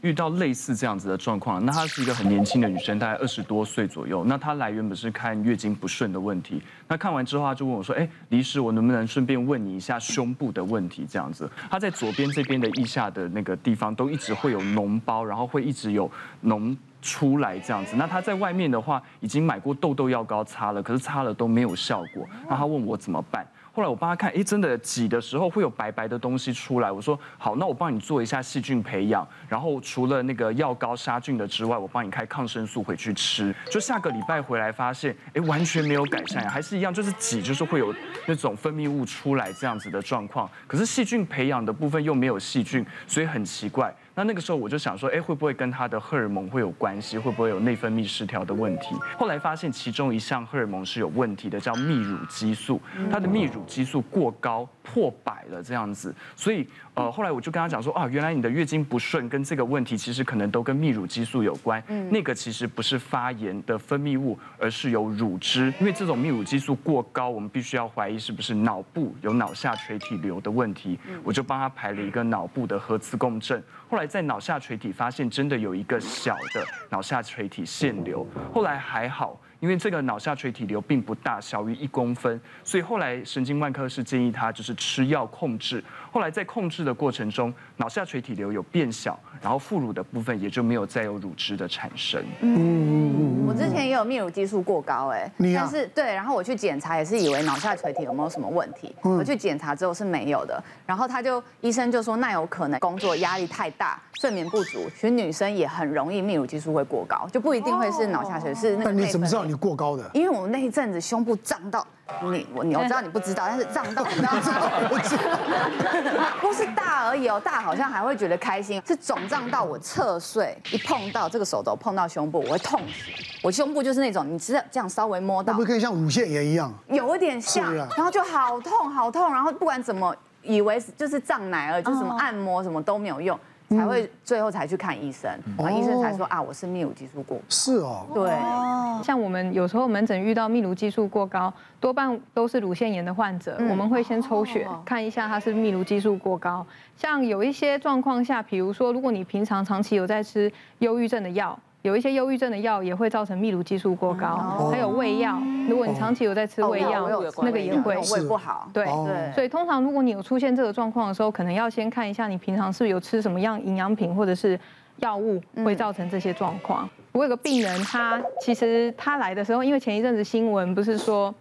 遇到类似这样子的状况，那她是一个很年轻的女生，大概二十多岁左右。那她来原本是看月经不顺的问题，那看完之后，她就问我说：“哎，李师，我能不能顺便问你一下胸部的问题？”这样子，她在左边这边的腋下的那个地方都一直会有脓包，然后会一直有脓出来这样子。那她在外面的话，已经买过痘痘药膏擦了，可是擦了都没有效果。那她问我怎么办？后来我帮他看，哎，真的挤的时候会有白白的东西出来。我说好，那我帮你做一下细菌培养，然后除了那个药膏杀菌的之外，我帮你开抗生素回去吃。就下个礼拜回来发现，哎，完全没有改善，还是一样，就是挤，就是会有那种分泌物出来这样子的状况。可是细菌培养的部分又没有细菌，所以很奇怪。那那个时候我就想说，哎，会不会跟他的荷尔蒙会有关系？会不会有内分泌失调的问题？后来发现其中一项荷尔蒙是有问题的，叫泌乳激素，他的泌乳激素过高。破百了这样子，所以呃后来我就跟他讲说啊，原来你的月经不顺跟这个问题其实可能都跟泌乳激素有关。嗯，那个其实不是发炎的分泌物，而是有乳汁。因为这种泌乳激素过高，我们必须要怀疑是不是脑部有脑下垂体瘤的问题。我就帮他排了一个脑部的核磁共振，后来在脑下垂体发现真的有一个小的脑下垂体腺瘤，后来还好。因为这个脑下垂体瘤并不大，小于一公分，所以后来神经外科是建议他就是吃药控制。后来在控制的过程中，脑下垂体瘤有变小，然后副乳的部分也就没有再有乳汁的产生。嗯，我之前也有泌乳激素过高，哎，但是对，然后我去检查也是以为脑下垂体有没有什么问题，我去检查之后是没有的。然后他就医生就说那有可能工作压力太大，睡眠不足，其实女生也很容易泌乳激素会过高，就不一定会是脑下垂，是那个。那你怎过高的，因为我们那一阵子胸部胀到你我你我知道你不知道，但是胀到你知道不是大而已哦，大好像还会觉得开心，是肿胀到我侧睡一碰到这个手肘碰到胸部我会痛死，我胸部就是那种你知道这样稍微摸到，会不会可以像乳腺炎一样？有一点像，然后就好痛好痛，然后不管怎么以为就是胀奶儿，就什么按摩什么都没有用。才会最后才去看医生，然后医生才说啊，我是泌乳激素过高。是哦，对。像我们有时候门诊遇到泌乳激素过高，多半都是乳腺炎的患者，我们会先抽血看一下他是泌乳激素过高。像有一些状况下，比如说如果你平常长期有在吃忧郁症的药。有一些忧郁症的药也会造成泌乳激素过高，还有胃药。如果你长期有在吃胃药，那个也会胃不好。对对，所以通常如果你有出现这个状况的时候，可能要先看一下你平常是不是有吃什么样营养品或者是药物会造成这些状况。我有个病人，他其实他来的时候，因为前一阵子新闻不是说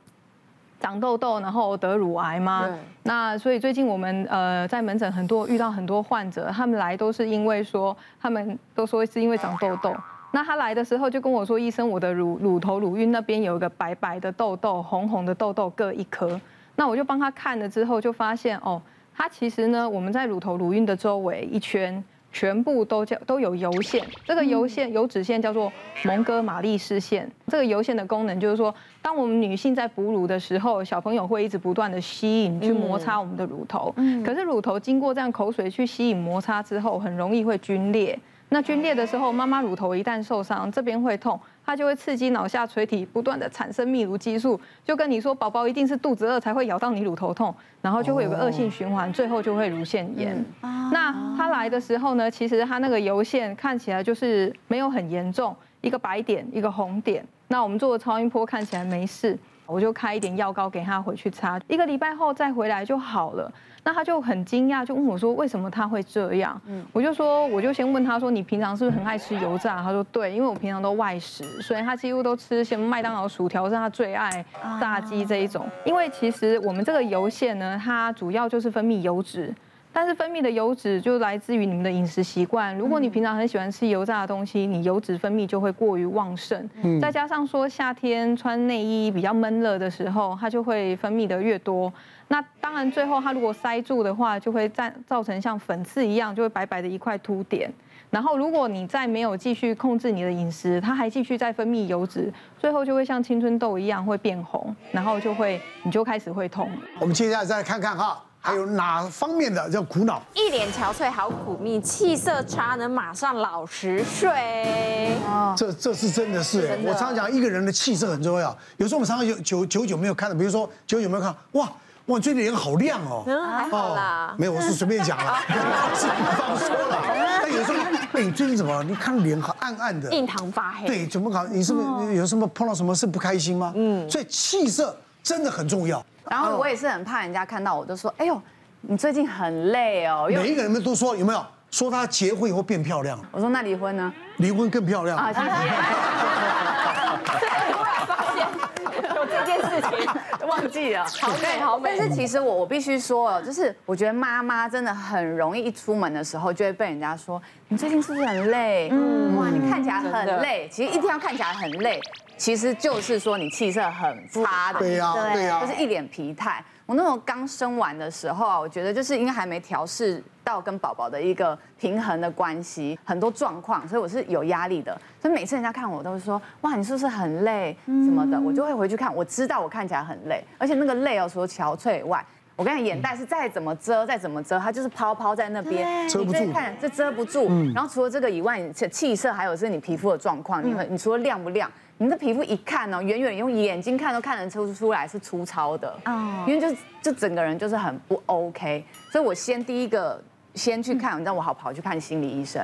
长痘痘然后得乳癌吗？那所以最近我们呃在门诊很多遇到很多患者，他们来都是因为说他们都说是因为长痘痘。那他来的时候就跟我说：“医生，我的乳乳头乳晕那边有一个白白的痘痘，红红的痘痘各一颗。”那我就帮他看了之后，就发现哦，他其实呢，我们在乳头乳晕的周围一圈全部都叫都有油线。这个油线油脂线叫做蒙哥马利氏线。这个油线的功能就是说，当我们女性在哺乳的时候，小朋友会一直不断的吸引去摩擦我们的乳头。可是乳头经过这样口水去吸引摩擦之后，很容易会皲裂。那皲裂的时候，妈妈乳头一旦受伤，这边会痛，它就会刺激脑下垂体不断的产生泌乳激素，就跟你说宝宝一定是肚子饿才会咬到你乳头痛，然后就会有个恶性循环，最后就会乳腺炎。那它来的时候呢，其实它那个油腺看起来就是没有很严重，一个白点，一个红点。那我们做的超音波看起来没事，我就开一点药膏给他回去擦，一个礼拜后再回来就好了。那他就很惊讶，就问我说：“为什么他会这样？”嗯我就说，我就先问他说：“你平常是不是很爱吃油炸？”他说：“对，因为我平常都外食，所以他几乎都吃些麦当劳薯条是他最爱，炸鸡这一种。因为其实我们这个油腺呢，它主要就是分泌油脂，但是分泌的油脂就来自于你们的饮食习惯。如果你平常很喜欢吃油炸的东西，你油脂分泌就会过于旺盛。嗯再加上说夏天穿内衣比较闷热的时候，它就会分泌的越多。那当然，最后它如果塞住的话，就会造造成像粉刺一样，就会白白的一块凸点。然后，如果你再没有继续控制你的饮食，它还继续在分泌油脂，最后就会像青春痘一样会变红，然后就会你就开始会痛。我们接下来再来看看哈，还有哪方面的叫苦恼？一脸憔悴，好苦命，气色差，能马上老十岁。哦，这这是真的是，我常常讲一个人的气色很重要。有时候我们常常有久久久没有看到，比如说久久没有看，哇。哇，最近脸好亮哦！嗯，还好啦。没有，我是随便讲啦，是比方说啦。但有时候哎，你最近怎么了？你看脸好暗暗的，印堂发黑。对，怎么搞？你是不是有什么碰到什么事不开心吗？嗯，所以气色真的很重要。然后我也是很怕人家看到我就说，哎呦，你最近很累哦。每一个人都说有没有说她结婚以后变漂亮？我说那离婚呢？离婚更漂亮啊！谢谢。这件事情忘记了，好美好美。但是其实我我必须说哦，就是我觉得妈妈真的很容易一出门的时候就会被人家说，你最近是不是很累？嗯，哇，你看起来很累。其实一天要看起来很累，其实就是说你气色很差的。对呀，对呀，就是一脸疲态。我那时候刚生完的时候啊，我觉得就是应该还没调试到跟宝宝的一个平衡的关系，很多状况，所以我是有压力的。所以每次人家看我都是说，哇，你是不是很累什么的？我就会回去看，我知道我看起来很累，而且那个累哦，除了憔悴以外，我跟你讲，眼袋是再怎么遮再怎么遮，它就是泡泡在那边，遮不住。看这遮不住。然后除了这个以外，你气色还有是你皮肤的状况，你你除了亮不亮？你的皮肤一看哦，远远用眼睛看都看得出出来是粗糙的哦，因为就就整个人就是很不 OK，所以我先第一个先去看，你知道我好跑去看心理医生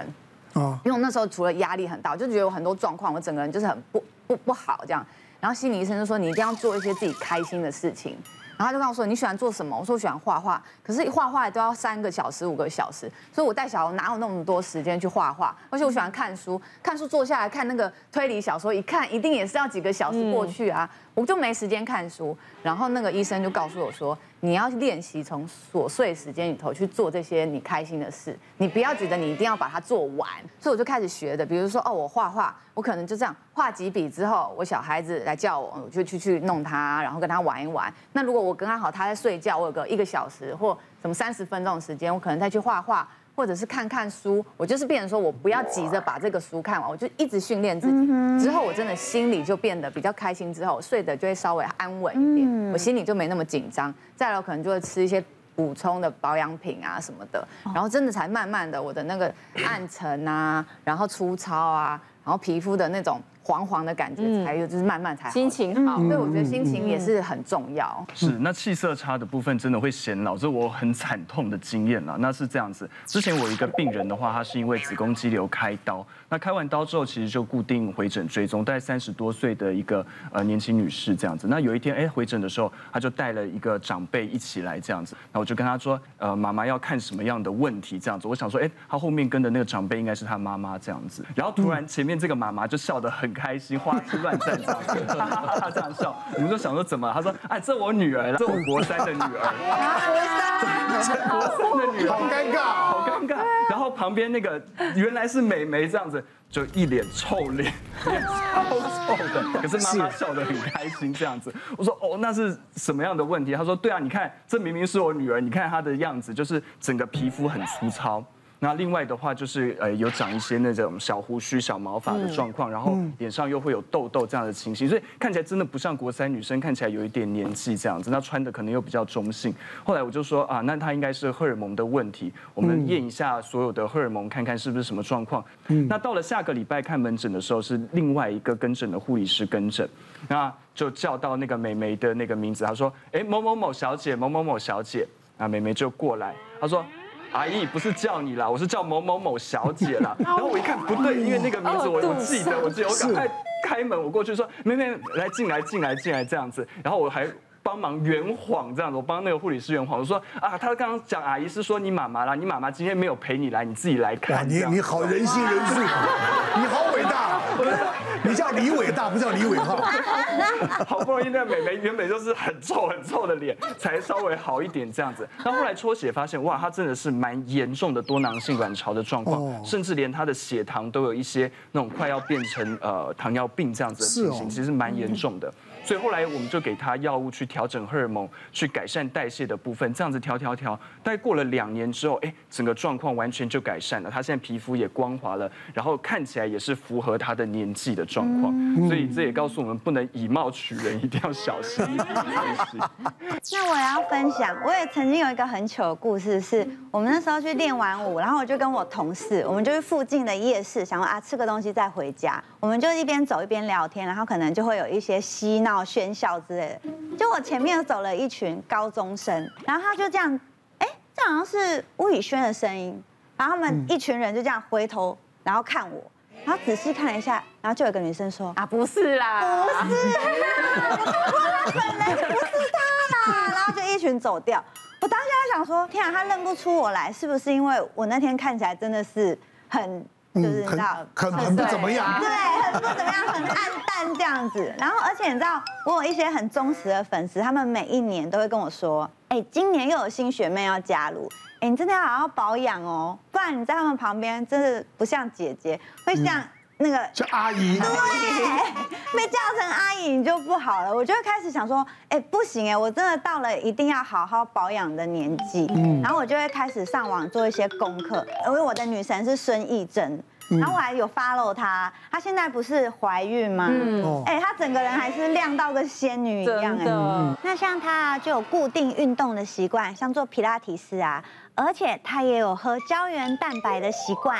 哦，因为我那时候除了压力很大，我就觉得有很多状况，我整个人就是很不不不好这样，然后心理医生就说你一定要做一些自己开心的事情。然后他就告诉我，你喜欢做什么？我说我喜欢画画，可是画画都要三个小时、五个小时，所以我带小孩哪有那么多时间去画画？而且我喜欢看书，看书坐下来看那个推理小说，一看一定也是要几个小时过去啊，我就没时间看书。然后那个医生就告诉我说，你要练习从琐碎时间里头去做这些你开心的事，你不要觉得你一定要把它做完。所以我就开始学的，比如说哦，我画画，我可能就这样画几笔之后，我小孩子来叫我，我就去去弄他，然后跟他玩一玩。那如果我跟他好，他在睡觉，我有个一个小时或什么三十分钟的时间，我可能再去画画，或者是看看书。我就是变成说我不要急着把这个书看完，我就一直训练自己。之后我真的心里就变得比较开心，之后我睡得就会稍微安稳一点，我心里就没那么紧张。再来我可能就会吃一些补充的保养品啊什么的，然后真的才慢慢的我的那个暗沉啊，然后粗糙啊，然后皮肤的那种。黄黄的感觉才有，就是慢慢才好。心情好，所以我觉得心情也是很重要。是，那气色差的部分真的会显老，这我很惨痛的经验了。那是这样子，之前我一个病人的话，他是因为子宫肌瘤开刀，那开完刀之后其实就固定回诊追踪，大概三十多岁的一个呃年轻女士这样子。那有一天哎回诊的时候，她就带了一个长辈一起来这样子，那我就跟她说，呃妈妈要看什么样的问题这样子。我想说，哎她后面跟的那个长辈应该是她妈妈这样子，然后突然前面这个妈妈就笑得很开心，花枝乱颤，这样，哈哈哈，这样笑，我们就想说怎么？他说，哎，这我女儿了，这我国三的女儿，国三，国三的女儿，好尴尬，好尴尬。然后旁边那个原来是美眉，这样子就一脸臭脸，脸 超臭的，可是妈妈笑得很开心，这样子。我说，哦，那是什么样的问题？他说，对啊，你看，这明明是我女儿，你看她的样子，就是整个皮肤很粗糙。那另外的话就是呃有长一些那种小胡须、小毛发的状况，然后脸上又会有痘痘这样的情形，所以看起来真的不像国三女生，看起来有一点年纪这样子。那穿的可能又比较中性。后来我就说啊，那她应该是荷尔蒙的问题，我们验一下所有的荷尔蒙，看看是不是什么状况。那到了下个礼拜看门诊的时候，是另外一个跟诊的护理师跟诊，那就叫到那个美眉的那个名字，她说，哎某某某小姐，某某某小姐，那美眉就过来，她说。阿姨不是叫你啦，我是叫某某某小姐啦。然后我一看不对，因为那个名字我我记得，我记得，我赶快开门，我过去说妹妹来进来进来进来这样子，然后我还。帮忙圆谎这样子，我帮那个护理师圆谎，我说啊，他刚刚讲阿姨是说你妈妈啦，你妈妈今天没有陪你来，你自己来看。你你好人心仁术，你好伟大，你叫李伟大，不叫李伟浩。好不容易那个美眉原本就是很臭很臭的脸，才稍微好一点这样子。那后来抽血发现，哇，她真的是蛮严重的多囊性卵巢的状况，甚至连她的血糖都有一些那种快要变成呃糖尿病这样子的情形，其实蛮严重的。所以后来我们就给他药物去调整荷尔蒙，去改善代谢的部分，这样子调调调，大概过了两年之后，哎，整个状况完全就改善了。他现在皮肤也光滑了，然后看起来也是符合他的年纪的状况。所以这也告诉我们，不能以貌取人，一定要小心一点。那我也要分享，我也曾经有一个很糗的故事，是我们那时候去练完舞，然后我就跟我同事，我们就去附近的夜市，想说啊吃个东西再回家。我们就一边走一边聊天，然后可能就会有一些嬉闹。喧嚣之类的，就我前面走了一群高中生，然后他就这样，哎，这好像是吴宇轩的声音，然后他们一群人就这样回头然后看我，然后仔细看了一下，然后就有个女生说啊，不是啦，不是啦，我本来不是他啦，然后就一群走掉。我当下想说，天啊，他认不出我来，是不是因为我那天看起来真的是很，就是你知道，很很不怎么样，对，很不怎么样，很暗淡这样子。然后，而且你知道，我有一些很忠实的粉丝，他们每一年都会跟我说，哎，今年又有新学妹要加入，哎，你真的要好好保养哦，不然你在他们旁边真的不像姐姐，会像。那个像阿姨，对，被叫成阿姨你就不好了。我就开始想说，哎，不行哎，我真的到了一定要好好保养的年纪。嗯，然后我就会开始上网做一些功课，因为我的女神是孙艺珍，然后我还有 follow 她，她现在不是怀孕吗？嗯，哎，她整个人还是亮到跟仙女一样哎。那像她就有固定运动的习惯，像做皮拉提斯啊，而且她也有喝胶原蛋白的习惯。